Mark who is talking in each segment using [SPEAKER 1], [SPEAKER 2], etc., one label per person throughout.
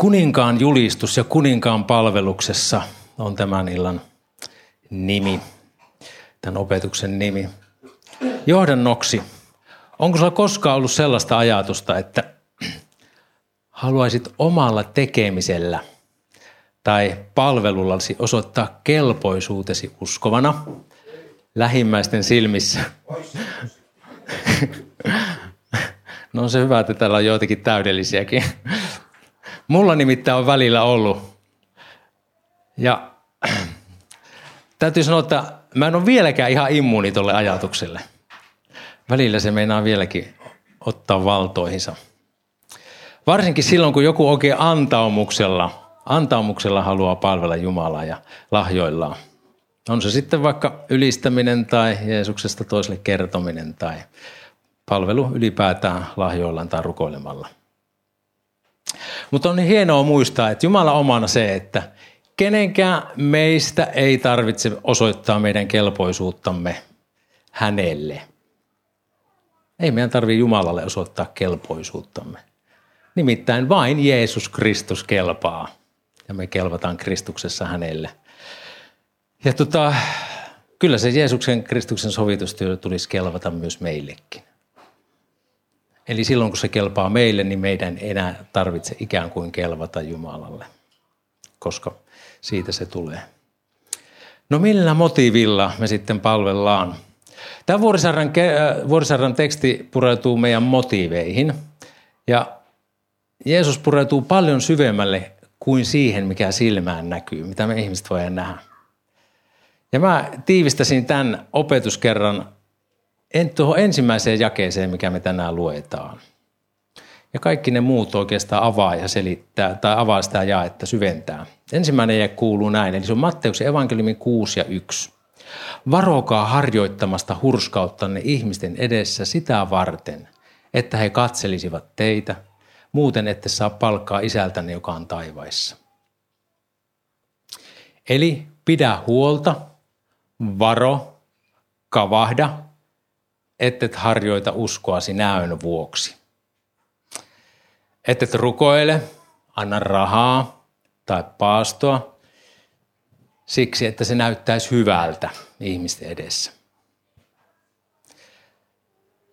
[SPEAKER 1] Kuninkaan julistus ja kuninkaan palveluksessa on tämän illan nimi, tämän opetuksen nimi. Johdannoksi, onko sinulla koskaan ollut sellaista ajatusta, että haluaisit omalla tekemisellä tai palvelullasi osoittaa kelpoisuutesi uskovana lähimmäisten silmissä? No on se hyvä, että täällä on joitakin täydellisiäkin. Mulla nimittäin on välillä ollut. Ja täytyy sanoa, että mä en ole vieläkään ihan immuuni tuolle ajatukselle. Välillä se meinaa vieläkin ottaa valtoihinsa. Varsinkin silloin, kun joku oikein antaumuksella, antaumuksella haluaa palvella Jumalaa ja lahjoillaan. On se sitten vaikka ylistäminen tai Jeesuksesta toiselle kertominen tai palvelu ylipäätään lahjoillaan tai rukoilemalla. Mutta on niin hienoa muistaa, että Jumala omana se, että kenenkään meistä ei tarvitse osoittaa meidän kelpoisuuttamme hänelle. Ei meidän tarvitse Jumalalle osoittaa kelpoisuuttamme. Nimittäin vain Jeesus Kristus kelpaa. Ja me kelvataan Kristuksessa hänelle. Ja tota, kyllä se Jeesuksen Kristuksen sovitustyö tulisi kelvata myös meillekin. Eli silloin kun se kelpaa meille, niin meidän ei enää tarvitse ikään kuin kelvata Jumalalle, koska siitä se tulee. No millä motiivilla me sitten palvellaan? Tämä vuorisarran, äh, vuorisarran teksti pureutuu meidän motiiveihin. Ja Jeesus pureutuu paljon syvemmälle kuin siihen, mikä silmään näkyy, mitä me ihmiset voidaan nähdä. Ja mä tiivistäsin tämän opetuskerran en, tuohon ensimmäiseen jakeeseen, mikä me tänään luetaan. Ja kaikki ne muut oikeastaan avaa ja selittää, tai avaa sitä jaetta, syventää. Ensimmäinen jae kuuluu näin, eli se on Matteuksen evankeliumin 6 ja 1. Varokaa harjoittamasta hurskauttanne ihmisten edessä sitä varten, että he katselisivat teitä, muuten ette saa palkkaa isältänne, joka on taivaissa. Eli pidä huolta, varo, kavahda, ettet harjoita uskoasi näön vuoksi. Ettet rukoile, anna rahaa tai paastoa siksi, että se näyttäisi hyvältä ihmisten edessä.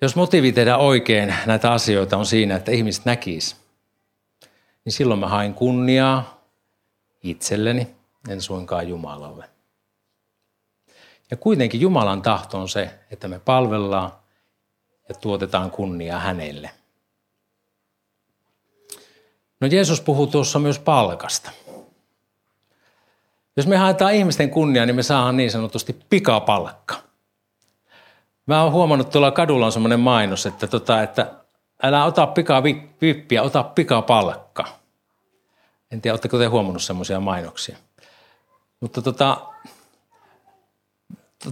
[SPEAKER 1] Jos motiivi tehdä oikein näitä asioita on siinä, että ihmiset näkis, niin silloin mä hain kunniaa itselleni, en suinkaan Jumalalle. Ja kuitenkin Jumalan tahto on se, että me palvellaan ja tuotetaan kunnia hänelle. No Jeesus puhuu tuossa myös palkasta. Jos me haetaan ihmisten kunnia, niin me saadaan niin sanotusti pikapalkka. Mä oon huomannut, tuolla kadulla on semmoinen mainos, että, tota, että älä ota pikavippiä, ota pikapalkka. En tiedä, oletteko te huomannut semmoisia mainoksia. Mutta tota,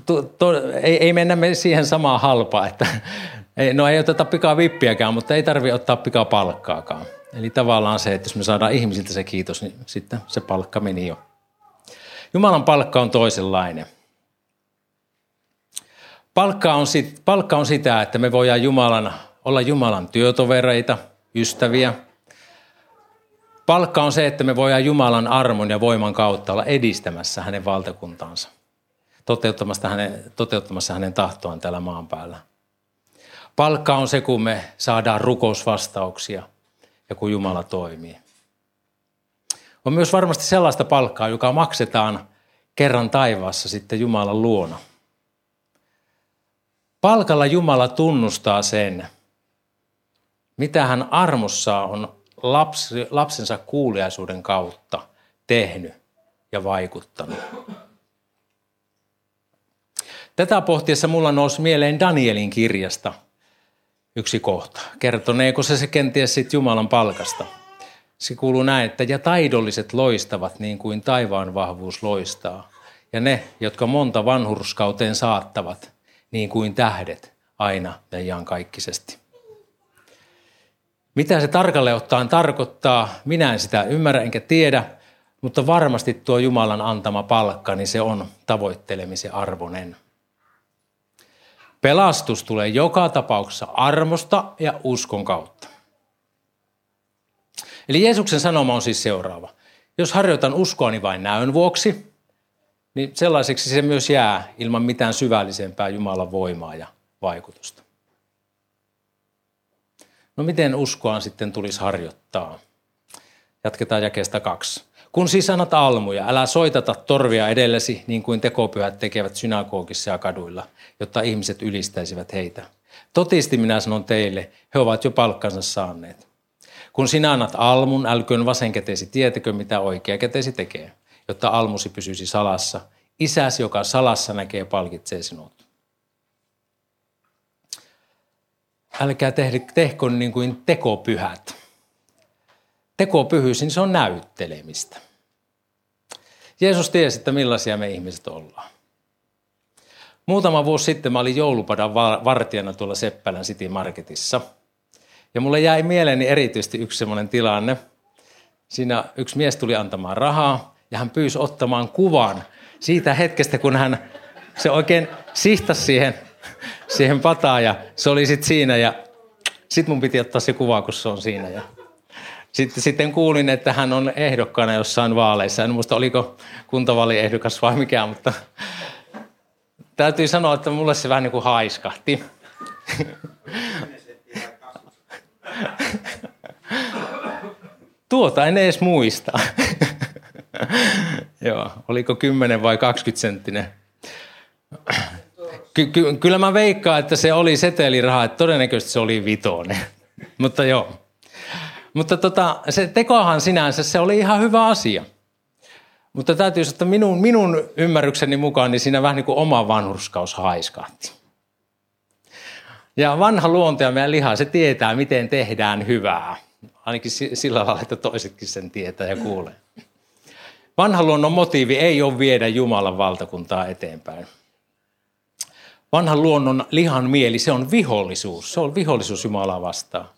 [SPEAKER 1] to, to, ei, ei mennä me siihen samaan halpaan, että ei, no ei oteta pikavippiäkään, mutta ei tarvi ottaa pikapalkkaakaan. Eli tavallaan se, että jos me saadaan ihmisiltä se kiitos, niin sitten se palkka meni jo. Jumalan palkka on toisenlainen. Palkka on, sit, palkka on sitä, että me voidaan Jumalan, olla Jumalan työtovereita, ystäviä. Palkka on se, että me voidaan Jumalan armon ja voiman kautta olla edistämässä hänen valtakuntaansa toteuttamassa hänen, toteuttamassa hänen tahtoaan täällä maan päällä. Palkka on se, kun me saadaan rukousvastauksia ja kun Jumala toimii. On myös varmasti sellaista palkkaa, joka maksetaan kerran taivaassa sitten Jumalan luona. Palkalla Jumala tunnustaa sen, mitä hän armossa on lapsensa kuuliaisuuden kautta tehnyt ja vaikuttanut. Tätä pohtiessa mulla nousi mieleen Danielin kirjasta yksi kohta. Kertoneeko se se kenties sitten Jumalan palkasta? Se kuuluu näin, että ja taidolliset loistavat niin kuin taivaan vahvuus loistaa. Ja ne, jotka monta vanhurskauteen saattavat, niin kuin tähdet aina ja iankaikkisesti. Mitä se tarkalleen ottaen tarkoittaa, minä en sitä ymmärrä enkä tiedä, mutta varmasti tuo Jumalan antama palkka, niin se on tavoittelemisen arvoinen. Pelastus tulee joka tapauksessa armosta ja uskon kautta. Eli Jeesuksen sanoma on siis seuraava. Jos harjoitan uskoani vain näön vuoksi, niin sellaiseksi se myös jää ilman mitään syvällisempää Jumalan voimaa ja vaikutusta. No miten uskoaan sitten tulisi harjoittaa? Jatketaan jakeesta kaksi. Kun siis annat almuja, älä soitata torvia edellesi niin kuin tekopyhät tekevät synagogissa ja kaduilla, jotta ihmiset ylistäisivät heitä. Totisti minä sanon teille, he ovat jo palkkansa saaneet. Kun sinä annat almun, älköön vasenkätesi tietäkö, mitä oikea kätesi tekee, jotta almusi pysyisi salassa. Isäsi, joka salassa näkee, palkitsee sinut. Älkää tehkö niin kuin tekopyhät. Tekopyhyys, niin se on näyttelemistä. Jeesus tiesi, että millaisia me ihmiset ollaan. Muutama vuosi sitten mä olin joulupadan vartijana tuolla Seppälän City Marketissa. Ja mulle jäi mieleeni erityisesti yksi sellainen tilanne. Siinä yksi mies tuli antamaan rahaa ja hän pyysi ottamaan kuvan siitä hetkestä, kun hän se oikein sihtasi siihen, siihen pataan ja se oli sitten siinä ja sitten mun piti ottaa se kuva, kun se on siinä. Ja sitten, sitten kuulin, että hän on ehdokkaana jossain vaaleissa. En muista, oliko kuntavaaliehdokas vai mikä, mutta täytyy sanoa, että mulle se vähän niin kuin haiskahti. Tuota en edes muista. Joo, oliko 10 vai 20 senttinen. Ky- ky- kyllä mä veikkaan, että se oli seteliraha, että todennäköisesti se oli vitonen. Mutta joo. Mutta tota, se tekohan sinänsä, se oli ihan hyvä asia. Mutta täytyy sanoa, että minun, minun ymmärrykseni mukaan niin siinä vähän niin kuin oma vanhurskaus haiskahti. Ja vanha luonto ja meidän liha, se tietää, miten tehdään hyvää. Ainakin sillä lailla, että toisetkin sen tietää ja kuulee. Vanha luonnon motiivi ei ole viedä Jumalan valtakuntaa eteenpäin. Vanhan luonnon lihan mieli, se on vihollisuus. Se on vihollisuus Jumalaa vastaan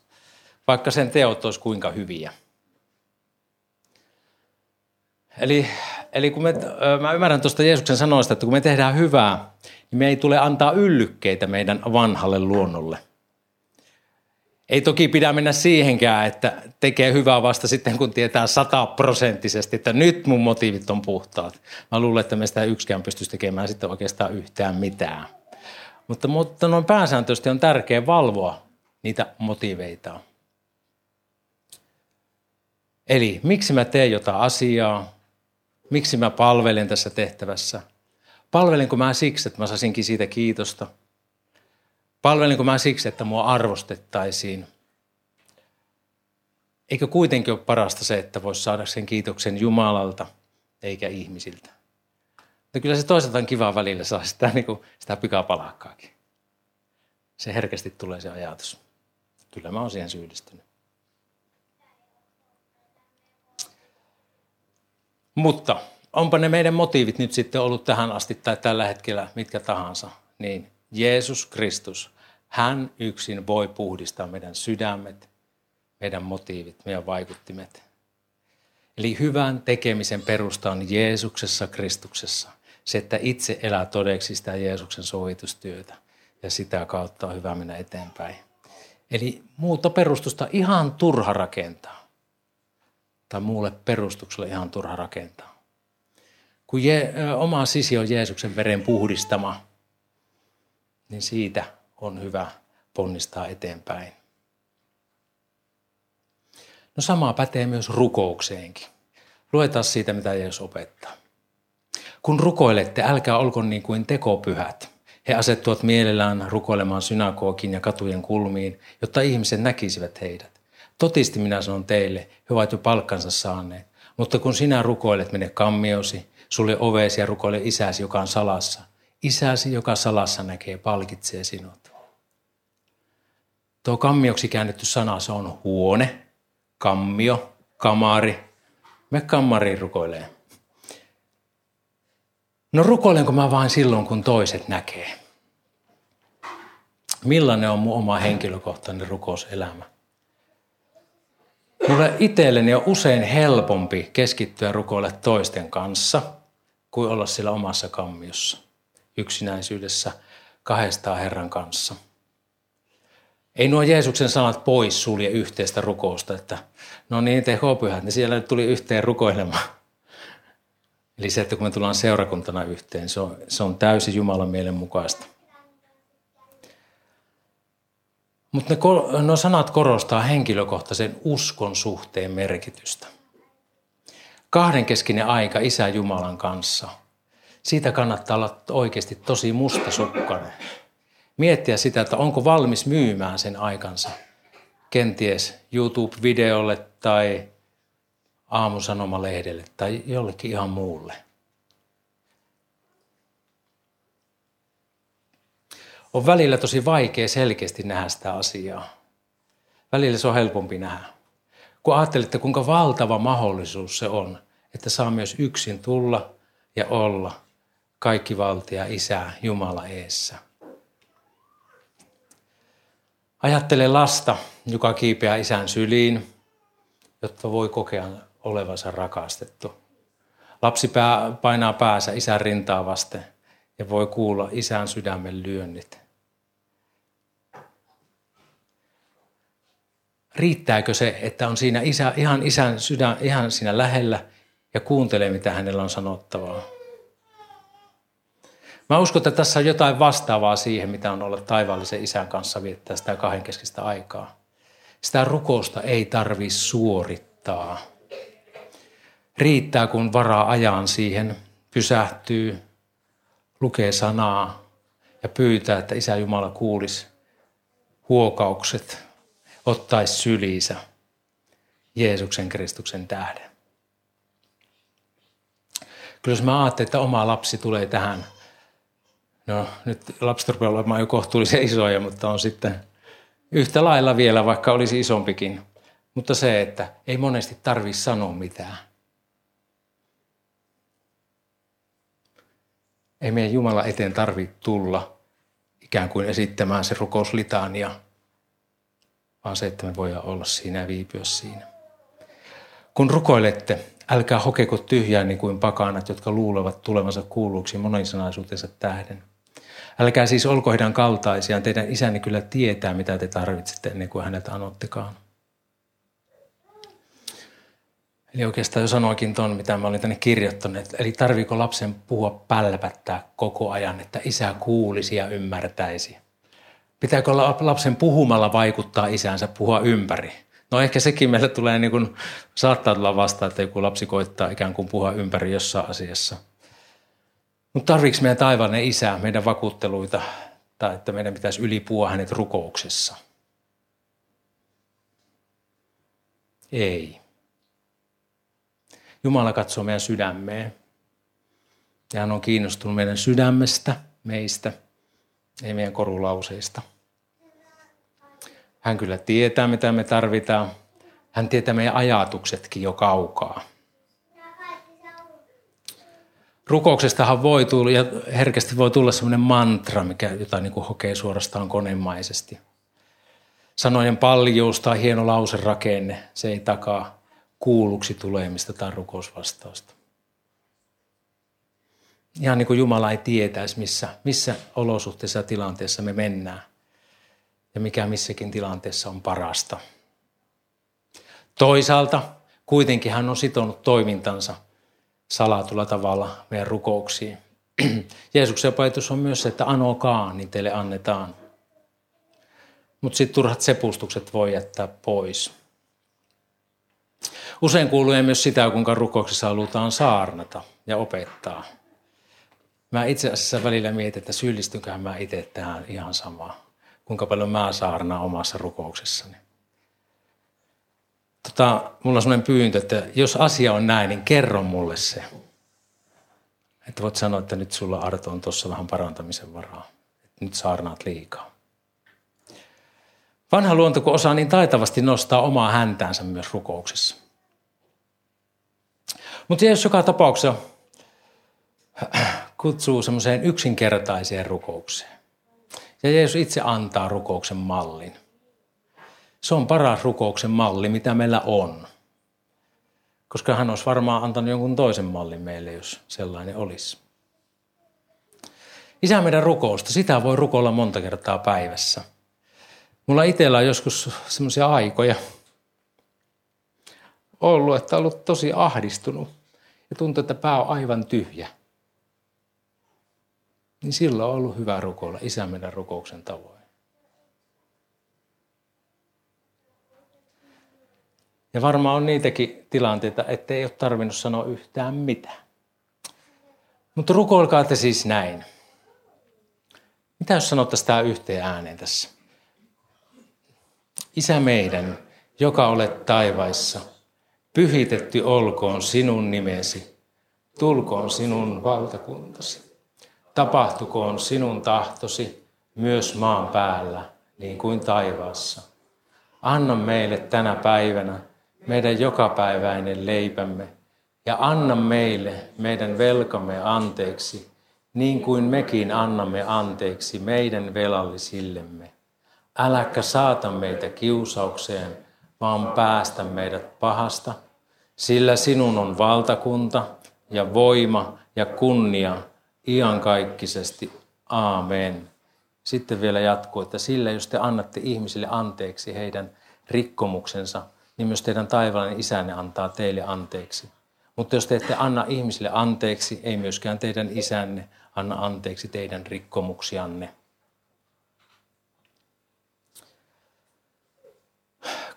[SPEAKER 1] vaikka sen teot olisi kuinka hyviä. Eli, eli kun me, mä ymmärrän tuosta Jeesuksen sanoista, että kun me tehdään hyvää, niin me ei tule antaa yllykkeitä meidän vanhalle luonnolle. Ei toki pidä mennä siihenkään, että tekee hyvää vasta sitten, kun tietää sataprosenttisesti, että nyt mun motiivit on puhtaat. Mä luulen, että me sitä yksikään pystyisi tekemään sitten oikeastaan yhtään mitään. Mutta, mutta noin pääsääntöisesti on tärkeää valvoa niitä motiiveita. Eli miksi mä teen jotain asiaa, miksi mä palvelen tässä tehtävässä. Palvelenko mä siksi, että mä saisinkin siitä kiitosta? Palvelenko mä siksi, että mua arvostettaisiin? Eikö kuitenkin ole parasta se, että voisi saada sen kiitoksen Jumalalta eikä ihmisiltä? Mutta kyllä se toisaalta on kiva välillä saa sitä, niin kuin, sitä pikapalakkaakin. Se herkästi tulee se ajatus. Kyllä mä oon siihen syyllistynyt. Mutta onpa ne meidän motiivit nyt sitten ollut tähän asti tai tällä hetkellä mitkä tahansa, niin Jeesus Kristus, hän yksin voi puhdistaa meidän sydämet, meidän motiivit, meidän vaikuttimet. Eli hyvän tekemisen perusta on Jeesuksessa Kristuksessa. Se, että itse elää todeksi sitä Jeesuksen sovitustyötä ja sitä kautta on hyvä mennä eteenpäin. Eli muuta perustusta ihan turha rakentaa tai muulle perustukselle ihan turha rakentaa. Kun je, oma sisi on Jeesuksen veren puhdistama, niin siitä on hyvä ponnistaa eteenpäin. No sama pätee myös rukoukseenkin. Luetaan siitä, mitä Jeesus opettaa. Kun rukoilette, älkää olko niin kuin tekopyhät. He asettuvat mielellään rukoilemaan synagogin ja katujen kulmiin, jotta ihmiset näkisivät heidät. Totisti minä sanon teille, he ovat jo palkkansa saaneet. Mutta kun sinä rukoilet, mene kammiosi, sulle oveesi ja rukoile isäsi, joka on salassa. Isäsi, joka salassa näkee, palkitsee sinut. Tuo kammioksi käännetty sana, se on huone, kammio, kamari. Me kammariin rukoilee. No rukoilenko mä vain silloin, kun toiset näkee? Millainen on mun oma henkilökohtainen rukouselämä? Mulle itselleni on usein helpompi keskittyä rukoille toisten kanssa kuin olla siellä omassa kammiossa, yksinäisyydessä, kahdestaan Herran kanssa. Ei nuo Jeesuksen sanat pois sulje yhteistä rukousta, että no niin, tehopyhät, niin siellä tuli yhteen rukoilemaan. Eli se, että kun me tullaan seurakuntana yhteen, se on, se on täysin Jumalan mielen mukaista. Mutta ne, no sanat korostaa henkilökohtaisen uskon suhteen merkitystä. Kahdenkeskinen aika Isä Jumalan kanssa. Siitä kannattaa olla oikeasti tosi mustasukkainen. Miettiä sitä, että onko valmis myymään sen aikansa. Kenties YouTube-videolle tai aamusanomalehdelle tai jollekin ihan muulle. On välillä tosi vaikea selkeästi nähdä sitä asiaa. Välillä se on helpompi nähdä. Kun ajattelette, kuinka valtava mahdollisuus se on, että saa myös yksin tulla ja olla kaikki valtia Isä Jumala eessä. Ajattele lasta, joka kiipeää isän syliin, jotta voi kokea olevansa rakastettu. Lapsi painaa päänsä isän rintaa vasten ja voi kuulla isän sydämen lyönnit. Riittääkö se, että on siinä isä, ihan isän sydän, ihan siinä lähellä ja kuuntelee, mitä hänellä on sanottavaa? Mä uskon, että tässä on jotain vastaavaa siihen, mitä on olla taivaallisen isän kanssa viettää sitä kahdenkeskistä aikaa. Sitä rukousta ei tarvi suorittaa. Riittää, kun varaa ajan siihen, pysähtyy, lukee sanaa ja pyytää, että Isä Jumala kuulisi huokaukset, ottaisi syliisä Jeesuksen Kristuksen tähden. Kyllä jos mä ajattelen, että oma lapsi tulee tähän, no nyt lapset rupeaa olemaan jo kohtuullisen isoja, mutta on sitten yhtä lailla vielä, vaikka olisi isompikin. Mutta se, että ei monesti tarvitse sanoa mitään. Ei meidän Jumala eteen tarvitse tulla ikään kuin esittämään se rukouslitaania, vaan se, että me voidaan olla siinä ja viipyä siinä. Kun rukoilette, älkää hokeko tyhjää niin kuin pakanat, jotka luulevat tulevansa kuulluksi monisanaisuutensa tähden. Älkää siis olko heidän kaltaisiaan, teidän isänne kyllä tietää, mitä te tarvitsette ennen kuin häneltä anottekaan. Eli oikeastaan jo sanoikin tuon, mitä mä olin tänne kirjoittanut. Eli tarviiko lapsen puhua pälpättää koko ajan, että isä kuulisi ja ymmärtäisi? Pitääkö lapsen puhumalla vaikuttaa isänsä puhua ympäri? No ehkä sekin meille tulee, niin kuin, saattaa tulla vastaan, että joku lapsi koittaa ikään kuin puhua ympäri jossain asiassa. Mutta tarviiko meidän taivaallinen isä meidän vakuutteluita tai että meidän pitäisi ylipua hänet rukouksessa? Ei. Jumala katsoo meidän sydämeen. Ja hän on kiinnostunut meidän sydämestä, meistä, ei meidän korulauseista. Hän kyllä tietää, mitä me tarvitaan. Hän tietää meidän ajatuksetkin jo kaukaa. Rukouksestahan voi tulla, ja herkästi voi tulla sellainen mantra, mikä, jota niin kuin hokee suorastaan konemaisesti. Sanojen paljuus tai hieno lauserakenne, se ei takaa kuulluksi tulemista tai rukousvastausta. Ihan niin kuin Jumala ei tietäisi, missä, missä olosuhteissa ja tilanteessa me mennään ja mikä missäkin tilanteessa on parasta. Toisaalta kuitenkin hän on sitonut toimintansa salatulla tavalla meidän rukouksiin. Jeesuksen opetus on myös se, että anokaa, niin teille annetaan. Mutta sitten turhat sepustukset voi jättää pois. Usein kuuluu myös sitä, kuinka rukouksessa halutaan saarnata ja opettaa. Mä itse asiassa välillä mietin, että syyllistynköhän mä itse tähän ihan samaan. Kuinka paljon mä saarnaan omassa rukouksessani. Tota, mulla on sellainen pyyntö, että jos asia on näin, niin kerro mulle se. Että voit sanoa, että nyt sulla Arto on tuossa vähän parantamisen varaa. Että nyt saarnaat liikaa. Vanha luonto, kun osaa niin taitavasti nostaa omaa häntäänsä myös rukouksessa. Mutta Jeesus joka tapauksessa kutsuu semmoiseen yksinkertaiseen rukoukseen. Ja Jeesus itse antaa rukouksen mallin. Se on paras rukouksen malli, mitä meillä on. Koska hän olisi varmaan antanut jonkun toisen mallin meille, jos sellainen olisi. Isä meidän rukousta, sitä voi rukoilla monta kertaa päivässä. Mulla itsellä on joskus semmoisia aikoja ollut, että on ollut tosi ahdistunut ja tuntuu, että pää on aivan tyhjä. Niin silloin on ollut hyvä rukoilla isä meidän rukouksen tavoin. Ja varmaan on niitäkin tilanteita, että ei ole tarvinnut sanoa yhtään mitään. Mutta rukoilkaa te siis näin. Mitä jos sanottaisiin tämä yhteen ääneen tässä? Isä meidän, joka olet taivaissa, pyhitetty olkoon sinun nimesi, tulkoon sinun valtakuntasi. Tapahtukoon sinun tahtosi myös maan päällä, niin kuin taivaassa. Anna meille tänä päivänä meidän jokapäiväinen leipämme ja anna meille meidän velkamme anteeksi, niin kuin mekin annamme anteeksi meidän velallisillemme. Äläkä saata meitä kiusaukseen, vaan päästä meidät pahasta, sillä sinun on valtakunta ja voima ja kunnia iankaikkisesti. Aamen. Sitten vielä jatkuu, että sillä jos te annatte ihmisille anteeksi heidän rikkomuksensa, niin myös teidän taivaallinen isänne antaa teille anteeksi. Mutta jos te ette anna ihmisille anteeksi, ei myöskään teidän isänne anna anteeksi teidän rikkomuksianne.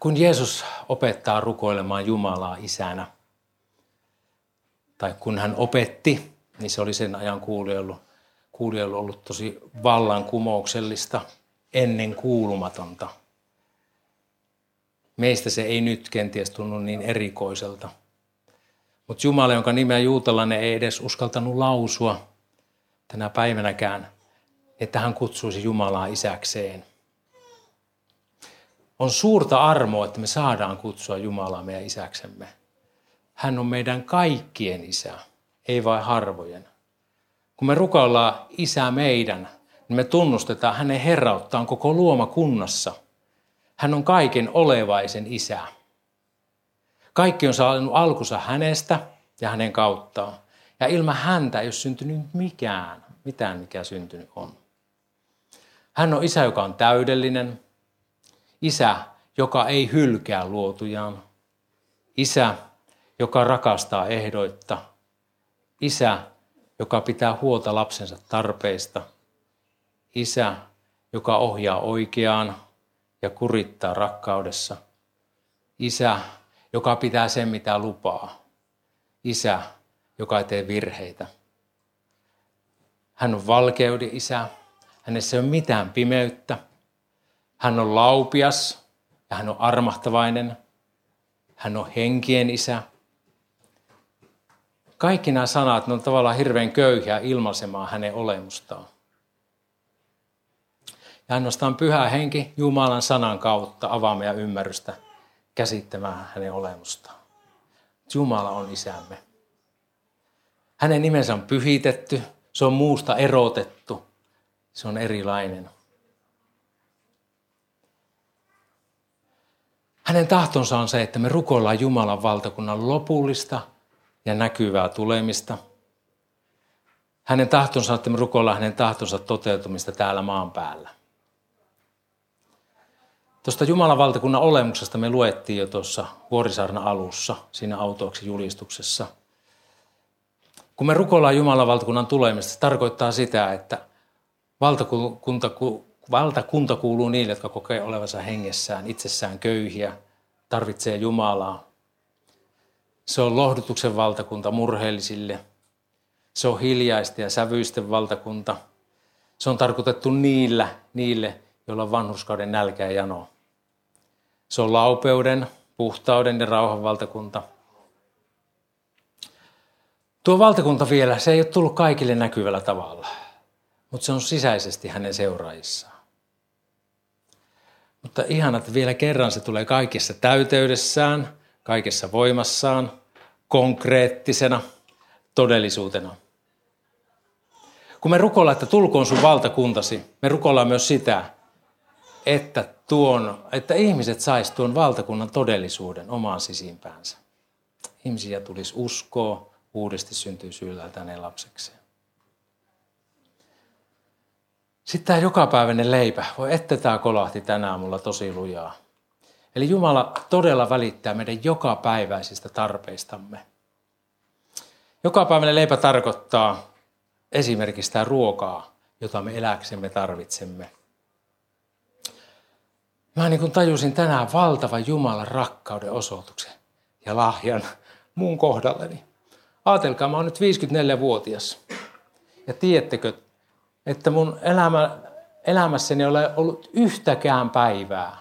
[SPEAKER 1] Kun Jeesus opettaa rukoilemaan Jumalaa isänä, tai kun hän opetti, niin se oli sen ajan kuulijoilla, kuulijoilla ollut tosi vallankumouksellista, ennen kuulumatonta. Meistä se ei nyt kenties tunnu niin erikoiselta. Mutta Jumala, jonka nimeä juutalainen ei edes uskaltanut lausua tänä päivänäkään, että hän kutsuisi Jumalaa isäkseen. On suurta armoa, että me saadaan kutsua Jumalaa meidän isäksemme. Hän on meidän kaikkien isä, ei vain harvojen. Kun me rukoillaan isä meidän, niin me tunnustetaan hänen herrauttaan koko luoma kunnassa. Hän on kaiken olevaisen isä. Kaikki on saanut alkunsa hänestä ja hänen kauttaan. Ja ilman häntä ei ole syntynyt mikään, mitään mikä syntynyt on. Hän on isä, joka on täydellinen. Isä, joka ei hylkää luotujaan. Isä, joka rakastaa ehdoitta. Isä, joka pitää huolta lapsensa tarpeista. Isä, joka ohjaa oikeaan ja kurittaa rakkaudessa. Isä, joka pitää sen, mitä lupaa. Isä, joka ei tee virheitä. Hän on valkeuden isä. Hänessä ei ole mitään pimeyttä. Hän on laupias ja hän on armahtavainen. Hän on henkien isä. Kaikki nämä sanat ne on tavallaan hirveän köyhiä ilmaisemaan hänen olemustaan. Ja ainoastaan pyhä henki Jumalan sanan kautta avaa meidän ymmärrystä käsittämään hänen olemustaan. Jumala on isämme. Hänen nimensä on pyhitetty, se on muusta erotettu, se on erilainen. Hänen tahtonsa on se, että me rukoillaan Jumalan valtakunnan lopullista ja näkyvää tulemista. Hänen tahtonsa on, että me rukoillaan hänen tahtonsa toteutumista täällä maan päällä. Tuosta Jumalan valtakunnan olemuksesta me luettiin jo tuossa Vuorisaarna alussa, siinä autoaksi julistuksessa. Kun me rukoillaan Jumalan valtakunnan tulemista, se tarkoittaa sitä, että valtakunta, valtakunta kuuluu niille, jotka kokee olevansa hengessään, itsessään köyhiä, tarvitsee Jumalaa. Se on lohdutuksen valtakunta murheellisille. Se on hiljaisten ja sävyisten valtakunta. Se on tarkoitettu niillä, niille, jolla on vanhurskauden nälkä ja jano. Se on laupeuden, puhtauden ja rauhan valtakunta. Tuo valtakunta vielä, se ei ole tullut kaikille näkyvällä tavalla, mutta se on sisäisesti hänen seuraajissaan. Mutta ihan, että vielä kerran se tulee kaikessa täyteydessään, kaikessa voimassaan, konkreettisena todellisuutena. Kun me rukoillaan, että tulkoon sun valtakuntasi, me rukoillaan myös sitä, että, tuon, että ihmiset sais tuon valtakunnan todellisuuden omaan sisimpäänsä. Ihmisiä tulisi uskoa, uudesti syntyy syylältä hänen lapsekseen. Sitten tämä jokapäiväinen leipä. Voi että tämä kolahti tänään mulla tosi lujaa. Eli Jumala todella välittää meidän jokapäiväisistä tarpeistamme. Jokapäiväinen leipä tarkoittaa esimerkiksi sitä ruokaa, jota me eläksemme tarvitsemme. Mä niin kuin tajusin tänään valtavan Jumalan rakkauden osoituksen ja lahjan mun kohdalleni. Aatelkaa, mä oon nyt 54-vuotias. Ja tiedättekö, että mun elämä, elämässäni ei ole ollut yhtäkään päivää,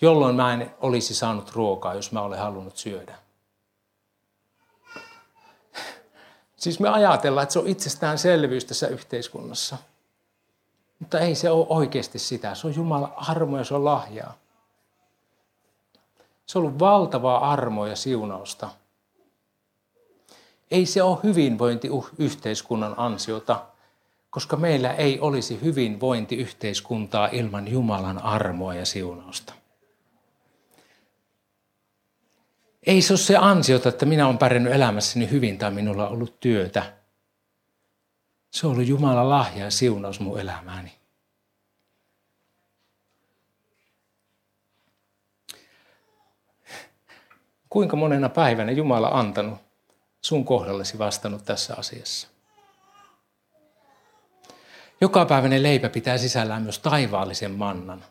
[SPEAKER 1] jolloin mä en olisi saanut ruokaa, jos mä olen halunnut syödä. Siis me ajatellaan, että se on itsestäänselvyys tässä yhteiskunnassa. Mutta ei se ole oikeasti sitä. Se on Jumalan armo ja se on lahjaa. Se on ollut valtavaa armoa ja siunausta. Ei se ole hyvinvointiyhteiskunnan ansiota, koska meillä ei olisi hyvinvointiyhteiskuntaa ilman Jumalan armoa ja siunausta. Ei se ole se ansiota, että minä olen pärjännyt elämässäni hyvin tai minulla on ollut työtä. Se on ollut Jumalan lahja ja siunaus mun elämääni. Kuinka monena päivänä Jumala antanut sun kohdallesi vastannut tässä asiassa? Jokapäiväinen leipä pitää sisällään myös taivaallisen mannan.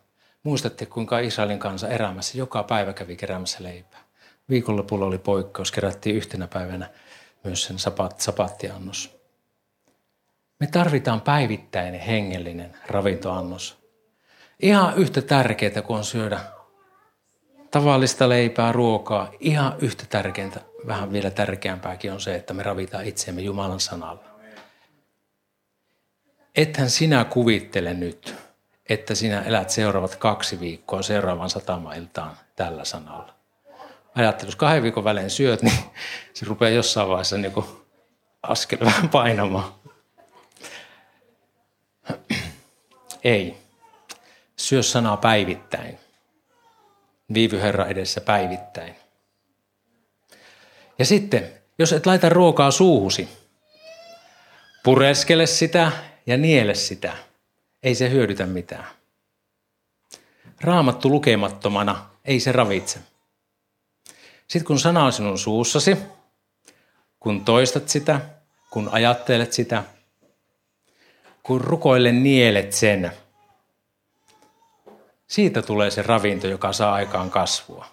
[SPEAKER 1] Muistatte, kuinka Israelin kansa erämässä joka päivä kävi keräämässä leipää. Viikonlopulla oli poikkeus, kerättiin yhtenä päivänä myös sen sapat, sapattiannos. Me tarvitaan päivittäinen hengellinen ravintoannos. Ihan yhtä tärkeää kuin on syödä tavallista leipää, ruokaa, ihan yhtä tärkeintä, vähän vielä tärkeämpääkin on se, että me ravitaan itseämme Jumalan sanalla. Ethän sinä kuvittele nyt, että sinä elät seuraavat kaksi viikkoa seuraavan satamailtaan tällä sanalla. Ajattelin, jos kahden viikon välein syöt, niin se rupeaa jossain vaiheessa niin askel vähän painamaan. Ei. Syö sanaa päivittäin. Viivy Herra edessä päivittäin. Ja sitten, jos et laita ruokaa suuhusi, pureskele sitä ja niele sitä. Ei se hyödytä mitään. Raamattu lukemattomana ei se ravitse. Sitten kun sana on sinun suussasi, kun toistat sitä, kun ajattelet sitä, kun rukoille nielet sen, siitä tulee se ravinto, joka saa aikaan kasvua.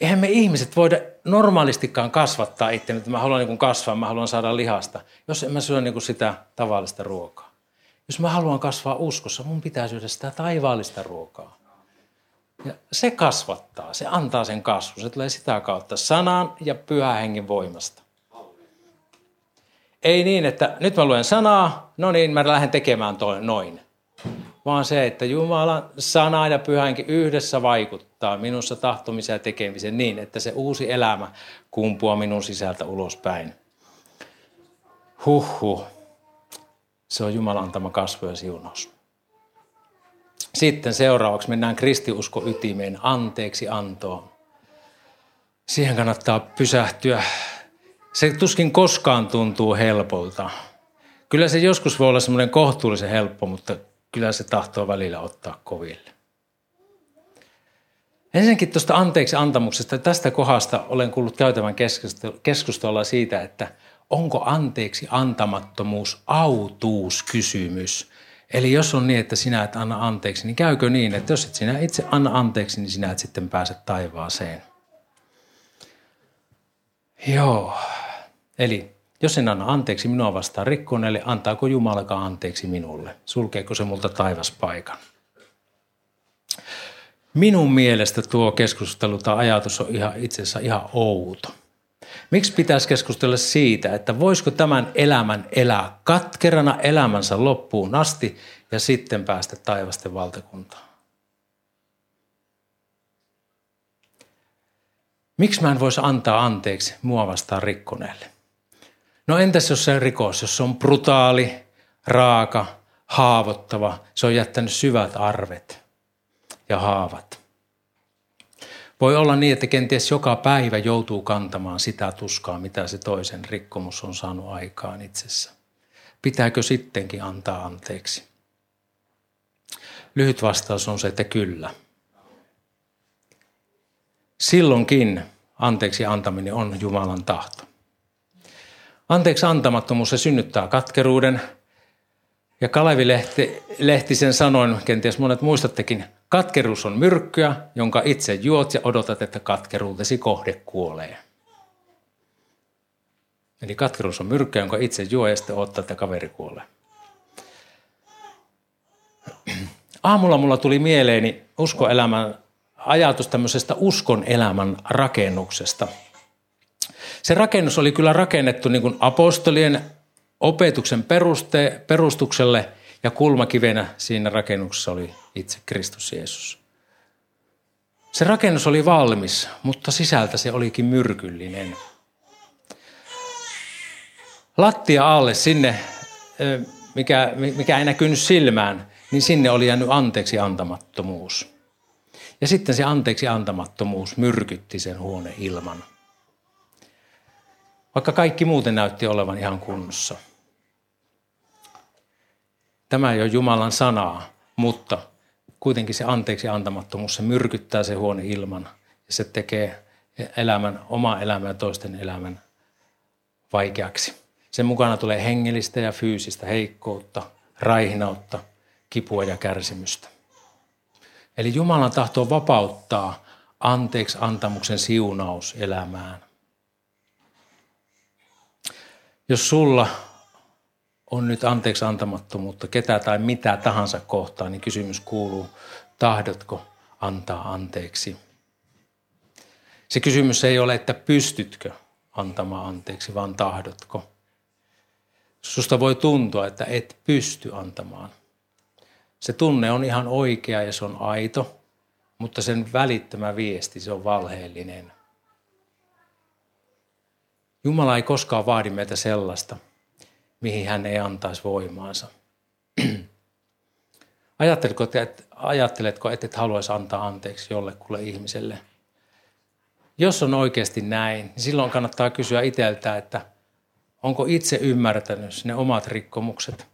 [SPEAKER 1] Eihän me ihmiset voida normaalistikaan kasvattaa itse, että mä haluan niin kasvaa, mä haluan saada lihasta, jos en mä syö niin sitä tavallista ruokaa. Jos mä haluan kasvaa uskossa, mun pitää syödä sitä taivaallista ruokaa. Ja se kasvattaa, se antaa sen kasvu. Se tulee sitä kautta sanan ja pyhä hengen voimasta. Ei niin, että nyt mä luen sanaa, no niin, mä lähden tekemään toi, noin. Vaan se, että Jumalan sana ja pyhänkin yhdessä vaikuttaa minussa tahtomiseen ja tekemiseen niin, että se uusi elämä kumpua minun sisältä ulospäin. Huhhuh. Se on Jumalan antama kasvu ja siunaus. Sitten seuraavaksi mennään kristiusko ytimeen, anteeksi antoon. Siihen kannattaa pysähtyä. Se tuskin koskaan tuntuu helpolta. Kyllä se joskus voi olla semmoinen kohtuullisen helppo, mutta kyllä se tahtoo välillä ottaa koville. Ensinnäkin tuosta anteeksi antamuksesta. Tästä kohdasta olen kuullut käytävän keskustelua siitä, että onko anteeksi antamattomuus autuuskysymys. Eli jos on niin, että sinä et anna anteeksi, niin käykö niin, että jos et sinä itse anna anteeksi, niin sinä et sitten pääse taivaaseen. Joo. Eli jos en anna anteeksi minua vastaan rikkoneelle, antaako Jumalakaan anteeksi minulle? Sulkeeko se multa taivaspaikan? Minun mielestä tuo keskustelu tai ajatus on ihan, itse asiassa ihan outo. Miksi pitäisi keskustella siitä, että voisiko tämän elämän elää katkerana elämänsä loppuun asti ja sitten päästä taivasten valtakuntaan? Miksi mä en voisi antaa anteeksi mua vastaan rikkoneelle? No entäs jos se rikos, jos se on brutaali, raaka, haavoittava, se on jättänyt syvät arvet ja haavat. Voi olla niin, että kenties joka päivä joutuu kantamaan sitä tuskaa, mitä se toisen rikkomus on saanut aikaan itsessä. pitääkö sittenkin antaa anteeksi? Lyhyt vastaus on se, että kyllä. Silloinkin anteeksi antaminen on Jumalan tahto. Anteeksi antamattomuus se synnyttää katkeruuden. Ja Kalevi Lehti, Lehtisen sanoin, kenties monet muistattekin, katkeruus on myrkkyä, jonka itse juot ja odotat, että katkeruutesi kohde kuolee. Eli katkeruus on myrkkyä, jonka itse juo ja sitten odottaa, että kaveri kuolee. Aamulla mulla tuli mieleeni uskoelämän ajatus tämmöisestä uskon elämän rakennuksesta. Se rakennus oli kyllä rakennettu niin kuin apostolien opetuksen peruste, perustukselle ja kulmakivenä siinä rakennuksessa oli itse Kristus Jeesus. Se rakennus oli valmis, mutta sisältä se olikin myrkyllinen. Lattia alle sinne, mikä, mikä ei näkynyt silmään, niin sinne oli jäänyt anteeksi antamattomuus. Ja sitten se anteeksi antamattomuus myrkytti sen huone ilman. Vaikka kaikki muuten näytti olevan ihan kunnossa. Tämä ei ole Jumalan sanaa, mutta kuitenkin se anteeksi antamattomuus, se myrkyttää se huone ilman. Ja se tekee elämän, oma elämän ja toisten elämän vaikeaksi. Sen mukana tulee hengellistä ja fyysistä heikkoutta, raihnautta, kipua ja kärsimystä. Eli Jumalan tahto vapauttaa anteeksi antamuksen siunaus elämään. Jos sulla on nyt anteeksi antamattomuutta ketä tai mitä tahansa kohtaan, niin kysymys kuuluu, tahdotko antaa anteeksi? Se kysymys ei ole, että pystytkö antamaan anteeksi, vaan tahdotko. Susta voi tuntua, että et pysty antamaan. Se tunne on ihan oikea ja se on aito, mutta sen välittämä viesti, se on valheellinen. Jumala ei koskaan vaadi meitä sellaista, mihin hän ei antaisi voimaansa. Ajatteletko, että, ajatteletko, että et haluaisi antaa anteeksi jollekulle ihmiselle? Jos on oikeasti näin, niin silloin kannattaa kysyä itseltä, että onko itse ymmärtänyt ne omat rikkomukset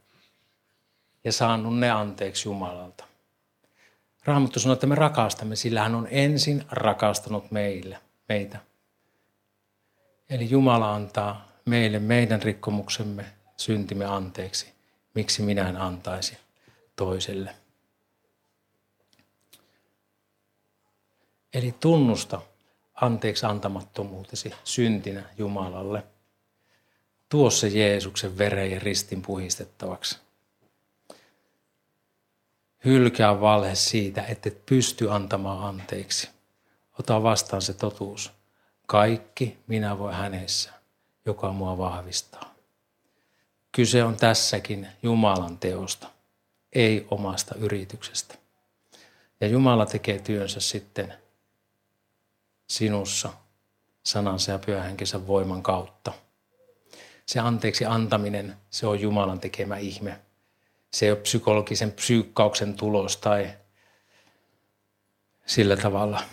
[SPEAKER 1] ja saanut ne anteeksi Jumalalta. Raamattu sanoo, että me rakastamme, sillä hän on ensin rakastanut meille, meitä. Eli Jumala antaa meille meidän rikkomuksemme, syntimme anteeksi. Miksi minä en antaisi toiselle? Eli tunnusta anteeksi antamattomuutesi syntinä Jumalalle. Tuo se Jeesuksen veren ja ristin puhistettavaksi. Hylkää valhe siitä, että et pysty antamaan anteeksi. Ota vastaan se totuus. Kaikki minä voi hänessä, joka mua vahvistaa. Kyse on tässäkin Jumalan teosta, ei omasta yrityksestä. Ja Jumala tekee työnsä sitten sinussa sanansa ja pyöhänkensä voiman kautta. Se anteeksi antaminen, se on Jumalan tekemä ihme. Se ei ole psykologisen psyykkauksen tulos tai sillä tavalla.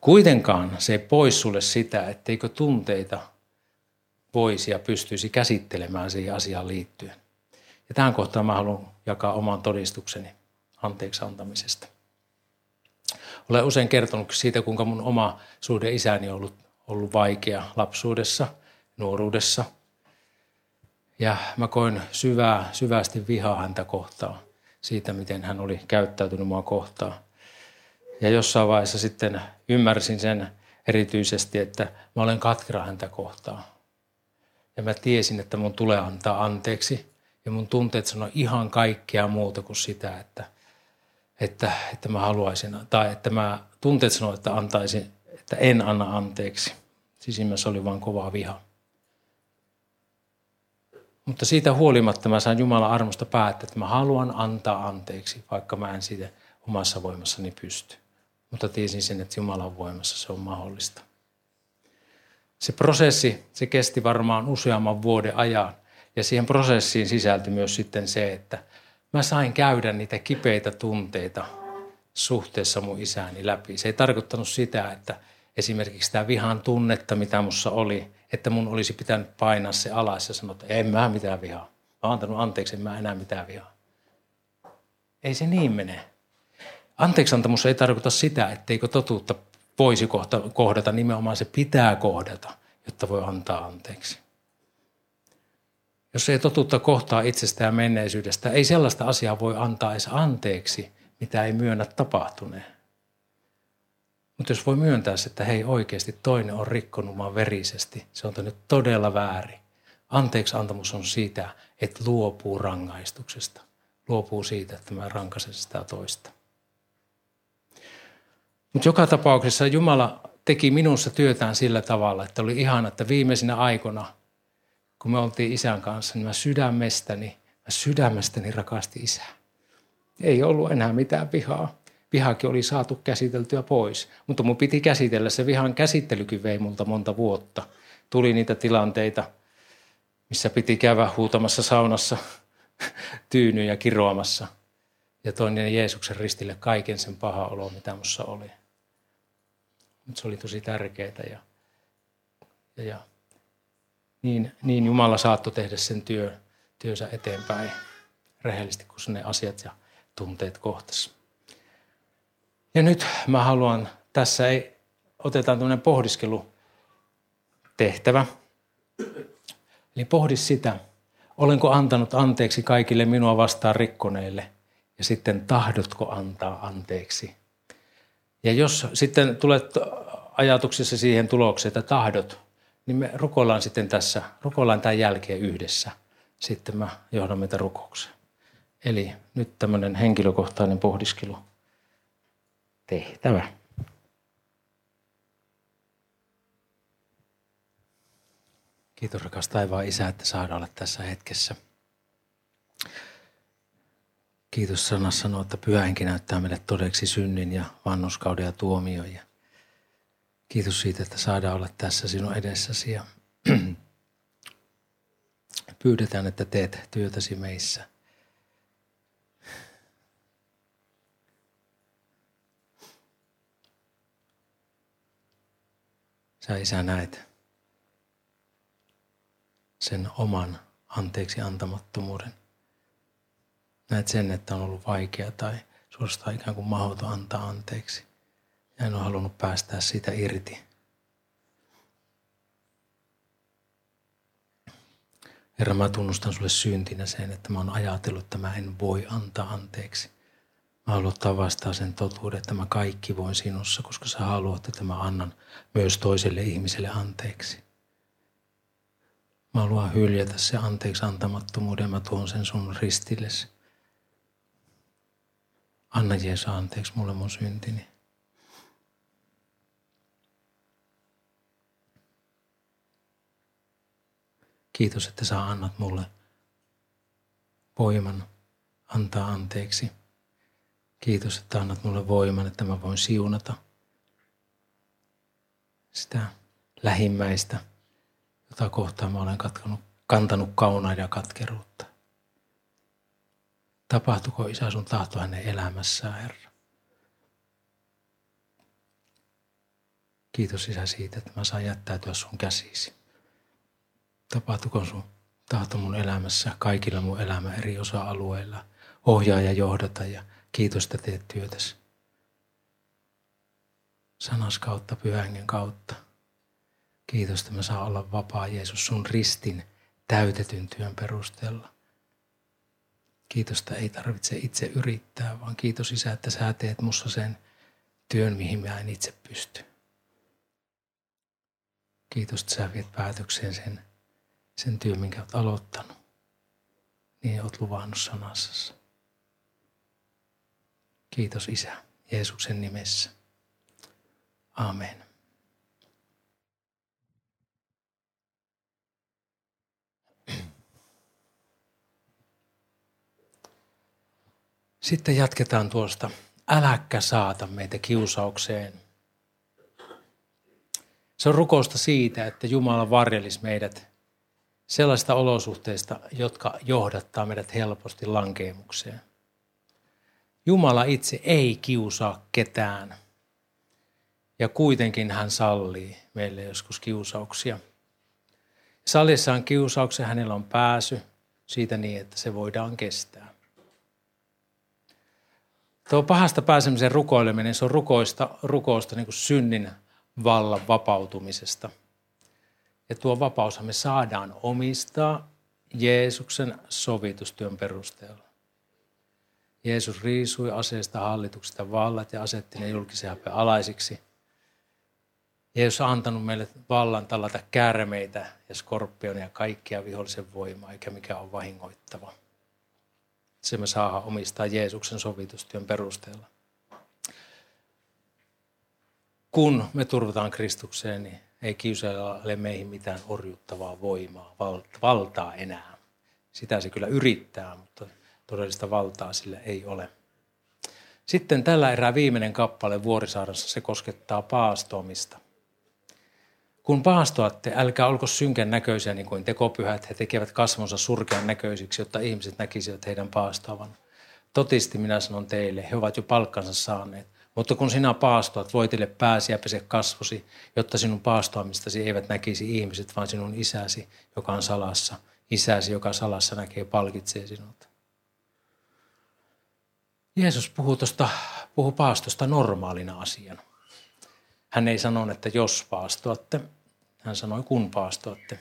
[SPEAKER 1] Kuitenkaan se ei pois sulle sitä, etteikö tunteita voisi ja pystyisi käsittelemään siihen asiaan liittyen. Ja tähän kohtaan mä haluan jakaa oman todistukseni anteeksi antamisesta. Olen usein kertonut siitä, kuinka mun oma suhde isäni on ollut, ollut vaikea lapsuudessa, nuoruudessa – ja mä koin syvää, syvästi vihaa häntä kohtaan siitä, miten hän oli käyttäytynyt mua kohtaan. Ja jossain vaiheessa sitten ymmärsin sen erityisesti, että mä olen katkera häntä kohtaan. Ja mä tiesin, että mun tulee antaa anteeksi. Ja mun tunteet sanoi ihan kaikkea muuta kuin sitä, että, että, että mä haluaisin, tai että mä tunteet sanoi, että antaisin, että en anna anteeksi. Sisimmässä oli vain kova viha. Mutta siitä huolimatta mä sain Jumalan armosta päättää, että mä haluan antaa anteeksi, vaikka mä en siitä omassa voimassani pysty. Mutta tiesin sen, että Jumalan voimassa se on mahdollista. Se prosessi, se kesti varmaan useamman vuoden ajan. Ja siihen prosessiin sisältyi myös sitten se, että mä sain käydä niitä kipeitä tunteita suhteessa mun isääni läpi. Se ei tarkoittanut sitä, että esimerkiksi tämä vihan tunnetta, mitä mussa oli, että mun olisi pitänyt painaa se alas ja sanoa, että en mä mitään vihaa. olen antanut anteeksi, en mä enää mitään vihaa. Ei se niin mene. Anteeksiantamus ei tarkoita sitä, etteikö totuutta voisi kohdata, nimenomaan se pitää kohdata, jotta voi antaa anteeksi. Jos ei totuutta kohtaa itsestä ja menneisyydestä, ei sellaista asiaa voi antaa edes anteeksi, mitä ei myönnä tapahtuneen. Mutta jos voi myöntää se, että hei oikeasti toinen on rikkonut vaan verisesti, se on nyt todella väärin. Anteeksi antamus on sitä, että luopuu rangaistuksesta. Luopuu siitä, että mä rankaisen sitä toista. Mutta joka tapauksessa Jumala teki minussa työtään sillä tavalla, että oli ihana, että viimeisinä aikoina, kun me oltiin isän kanssa, niin mä sydämestäni, mä sydämestäni rakasti isää. Ei ollut enää mitään vihaa. Vihakin oli saatu käsiteltyä pois, mutta mun piti käsitellä. Se vihan käsittelykin vei multa monta vuotta. Tuli niitä tilanteita, missä piti käydä huutamassa saunassa tyynyjä kiroamassa ja toinen Jeesuksen ristille kaiken sen paha olo, mitä minussa oli. Mutta se oli tosi tärkeää ja, ja, ja niin, niin Jumala saattoi tehdä sen työ, työnsä eteenpäin rehellisesti, kun ne asiat ja tunteet kohtas. Ja nyt mä haluan, tässä ei, otetaan tämmöinen pohdiskelu tehtävä. Eli pohdi sitä, olenko antanut anteeksi kaikille minua vastaan rikkoneille ja sitten tahdotko antaa anteeksi. Ja jos sitten tulet ajatuksessa siihen tulokseen, että tahdot, niin me rukoillaan sitten tässä, rukoillaan tämän jälkeen yhdessä. Sitten mä johdan meitä rukoukseen. Eli nyt tämmöinen henkilökohtainen pohdiskelu tehtävä. Kiitos rakas taivaan Isä, että saadaan olla tässä hetkessä. Kiitos sana sanoo, että pyhähenki näyttää meille todeksi synnin ja vannuskauden ja tuomion. Ja kiitos siitä, että saadaan olla tässä sinun edessäsi ja pyydetään, että teet työtäsi meissä. Sä Isä näet sen oman anteeksi antamattomuuden. Näet sen, että on ollut vaikea tai suorastaan ikään kuin mahdoton antaa anteeksi. Ja en ole halunnut päästää siitä irti. Herra, mä tunnustan sulle syntinä sen, että mä oon ajatellut, että mä en voi antaa anteeksi. Mä haluan ottaa vastaan sen totuuden, että mä kaikki voin sinussa, koska sä haluat, että mä annan myös toiselle ihmiselle anteeksi. Mä haluan hyljätä se anteeksi antamattomuuden mä tuon sen sun ristillesi. Anna Jeesus anteeksi mulle mun syntini. Kiitos, että sä annat mulle voiman antaa anteeksi. Kiitos, että annat mulle voiman, että mä voin siunata sitä lähimmäistä, jota kohtaan mä olen katkanut, kantanut kaunaa ja katkeruutta. Tapahtuko Isä sun tahto hänen elämässään, Herra? Kiitos Isä siitä, että mä saan jättäytyä sun käsisi. Tapahtuko sun tahto mun elämässä, kaikilla mun elämä eri osa-alueilla. Ohjaa ja johdata ja kiitos, että teet työtäsi. Sanas kautta, pyhängen kautta. Kiitos, että mä saan olla vapaa Jeesus sun ristin täytetyn työn perusteella. Kiitos, että ei tarvitse itse yrittää, vaan kiitos Isä, että sä teet mussa sen työn, mihin mä en itse pysty. Kiitos, että sä viet päätökseen sen, sen työn, minkä olet aloittanut. Niin olet luvannut sanassasi. Kiitos Isä, Jeesuksen nimessä. Amen. Sitten jatketaan tuosta. Äläkkä saata meitä kiusaukseen. Se on rukousta siitä, että Jumala varjelisi meidät sellaista olosuhteista, jotka johdattaa meidät helposti lankeemukseen. Jumala itse ei kiusaa ketään. Ja kuitenkin hän sallii meille joskus kiusauksia. Sallissaan kiusauksia hänellä on pääsy siitä niin, että se voidaan kestää. Tuo pahasta pääsemisen rukoileminen, se on rukoista, rukousta niin kuin synnin vallan vapautumisesta. Ja tuo vapaushan me saadaan omistaa Jeesuksen sovitustyön perusteella. Jeesus riisui aseesta hallituksesta vallat ja asetti ne julkisen häpeän alaisiksi. Jeesus on antanut meille vallan tallata käärmeitä ja skorpionia ja kaikkia vihollisen voimaa, eikä mikä on vahingoittava. Se me saadaan omistaa Jeesuksen sovitustyön perusteella. Kun me turvataan Kristukseen, niin ei kiusailla ole meihin mitään orjuttavaa voimaa, valtaa enää. Sitä se kyllä yrittää, mutta todellista valtaa sillä ei ole. Sitten tällä erää viimeinen kappale Vuorisaarassa, se koskettaa paastoamista. Kun paastoatte, älkää olko synkän näköisiä niin kuin tekopyhät. He tekevät kasvonsa surkean näköisiksi, jotta ihmiset näkisivät heidän paastoavan. Totisti minä sanon teille, he ovat jo palkkansa saaneet. Mutta kun sinä paastoat, voitille pääsi ja pese kasvosi, jotta sinun paastoamistasi eivät näkisi ihmiset, vaan sinun isäsi, joka on salassa. Isäsi, joka salassa näkee, palkitsee sinut. Jeesus puhuu, tosta, puhuu paastosta normaalina asiana. Hän ei sano, että jos paastoatte, hän sanoi, kun paastoatte.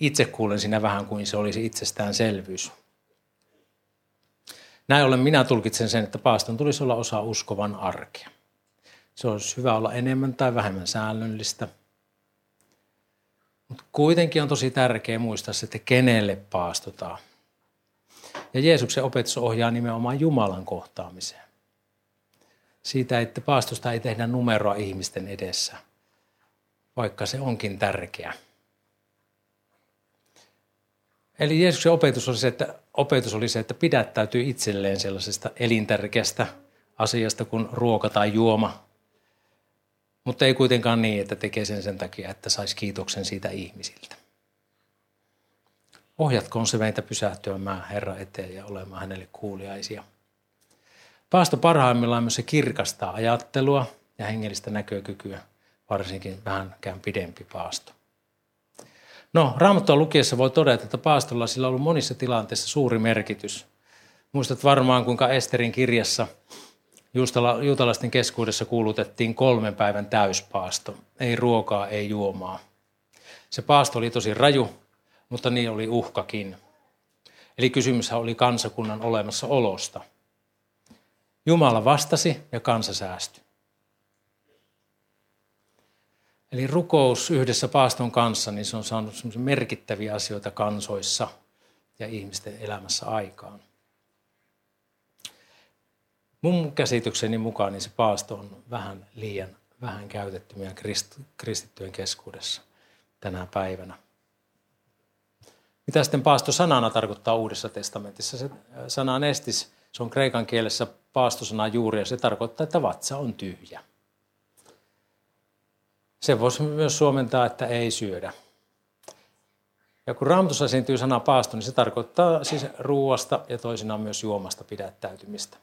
[SPEAKER 1] Itse kuulen siinä vähän kuin se olisi itsestäänselvyys. Näin ollen minä tulkitsen sen, että paaston tulisi olla osa uskovan arkea. Se olisi hyvä olla enemmän tai vähemmän säännöllistä. Mutta kuitenkin on tosi tärkeää muistaa se, että kenelle paastotaan. Ja Jeesuksen opetus ohjaa nimenomaan Jumalan kohtaamiseen. Siitä, että paastosta ei tehdä numeroa ihmisten edessä – vaikka se onkin tärkeä. Eli Jeesuksen opetus oli se, että, opetus oli se, että pidättäytyy itselleen sellaisesta elintärkeästä asiasta kuin ruoka tai juoma, mutta ei kuitenkaan niin, että tekee sen sen takia, että saisi kiitoksen siitä ihmisiltä. Ohjatkoon se meitä pysähtymään Herra eteen ja olemaan hänelle kuuliaisia. Paasto parhaimmillaan myös se kirkastaa ajattelua ja hengellistä näkökykyä varsinkin vähänkään pidempi paasto. No, Raamattua lukiessa voi todeta, että paastolla sillä on ollut monissa tilanteissa suuri merkitys. Muistat varmaan, kuinka Esterin kirjassa juutalaisten keskuudessa kuulutettiin kolmen päivän täyspaasto. Ei ruokaa, ei juomaa. Se paasto oli tosi raju, mutta niin oli uhkakin. Eli kysymyshän oli kansakunnan olemassaolosta. Jumala vastasi ja kansa säästyi. Eli rukous yhdessä paaston kanssa, niin se on saanut merkittäviä asioita kansoissa ja ihmisten elämässä aikaan. Mun käsitykseni mukaan niin se paasto on vähän liian vähän käytetty meidän kristittyjen keskuudessa tänä päivänä. Mitä sitten paasto sanana tarkoittaa Uudessa testamentissa? Se sana nestis, se on kreikan kielessä paastosana juuri ja se tarkoittaa, että vatsa on tyhjä. Se voisi myös suomentaa, että ei syödä. Ja kun raamatussa esiintyy sana paasto, niin se tarkoittaa siis ruuasta ja toisinaan myös juomasta pidättäytymistä.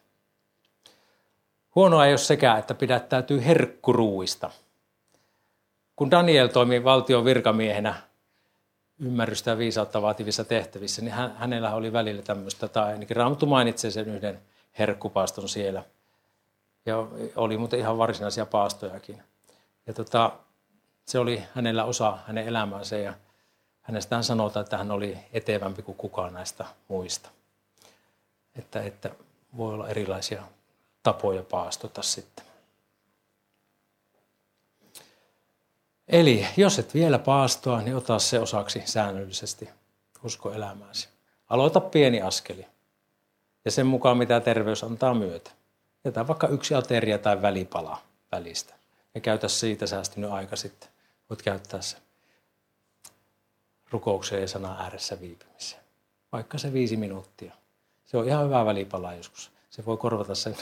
[SPEAKER 1] Huonoa ei ole sekä, että pidättäytyy herkkuruuista. Kun Daniel toimi valtion virkamiehenä ymmärrystä ja viisautta vaativissa tehtävissä, niin hänellä oli välillä tämmöistä, tai ainakin Raamattu mainitsee sen yhden herkkupaaston siellä. Ja oli muuten ihan varsinaisia paastojakin. Ja tota, se oli hänellä osa hänen elämäänsä ja hänestä sanotaan, että hän oli etevämpi kuin kukaan näistä muista. Että, että voi olla erilaisia tapoja paastota sitten. Eli jos et vielä paastoa, niin ota se osaksi säännöllisesti usko elämääsi. Aloita pieni askeli ja sen mukaan mitä terveys antaa myötä. Jätä vaikka yksi ateria tai välipala välistä ja käytä siitä säästynyt aika sitten voit käyttää sen rukoukseen ja sanan ääressä viipymiseen. Vaikka se viisi minuuttia. Se on ihan hyvä välipala joskus. Se voi korvata sen,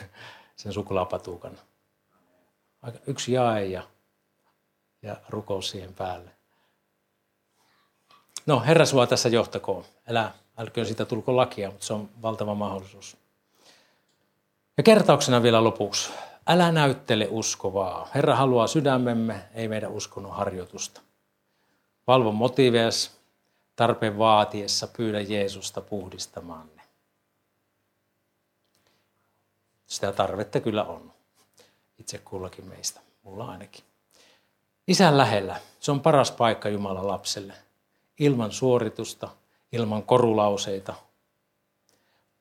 [SPEAKER 1] sen suklaapatukan. Yksi jae ja, ja rukous siihen päälle. No, Herra sua tässä johtakoon. Älä, älköön siitä tulko lakia, mutta se on valtava mahdollisuus. Ja kertauksena vielä lopuksi. Älä näyttele uskovaa. Herra haluaa sydämemme, ei meidän uskonnon harjoitusta. Valvo motiivees, tarpeen vaatiessa pyydä Jeesusta puhdistamaan ne. Sitä tarvetta kyllä on. Itse kullakin meistä. Mulla ainakin. Isän lähellä. Se on paras paikka Jumalan lapselle. Ilman suoritusta, ilman korulauseita.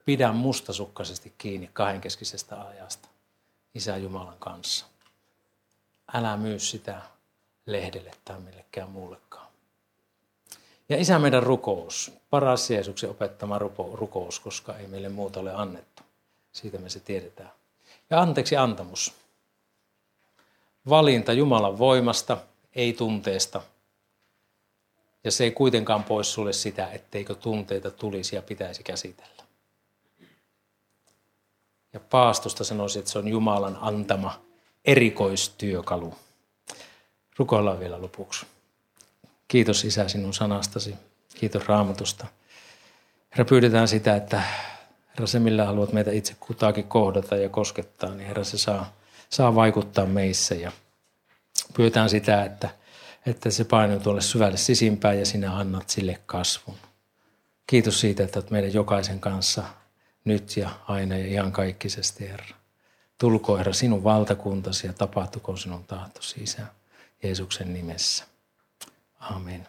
[SPEAKER 1] Pidä mustasukkaisesti kiinni kahdenkeskisestä ajasta. Isä Jumalan kanssa. Älä myy sitä lehdelle tai millekään muullekaan. Ja isä meidän rukous, paras Jeesuksen opettama rukous, koska ei meille muuta ole annettu. Siitä me se tiedetään. Ja anteeksi antamus. Valinta Jumalan voimasta, ei tunteesta. Ja se ei kuitenkaan pois sulle sitä, etteikö tunteita tulisi ja pitäisi käsitellä. Ja paastosta sanoisin, että se on Jumalan antama erikoistyökalu. Rukoillaan vielä lopuksi. Kiitos Isä sinun sanastasi. Kiitos raamatusta. Herra, pyydetään sitä, että Herra, se millä haluat meitä itse kutaakin kohdata ja koskettaa, niin Herra, se saa, saa vaikuttaa meissä. Ja pyydetään sitä, että, että se painuu tuolle syvälle sisimpään ja sinä annat sille kasvun. Kiitos siitä, että olet meidän jokaisen kanssa nyt ja aina ja ihan kaikkisesti, Herra. Tulko, Herra, sinun valtakuntasi ja tapahtuko sinun tahtosi, Isä, Jeesuksen nimessä. Amen.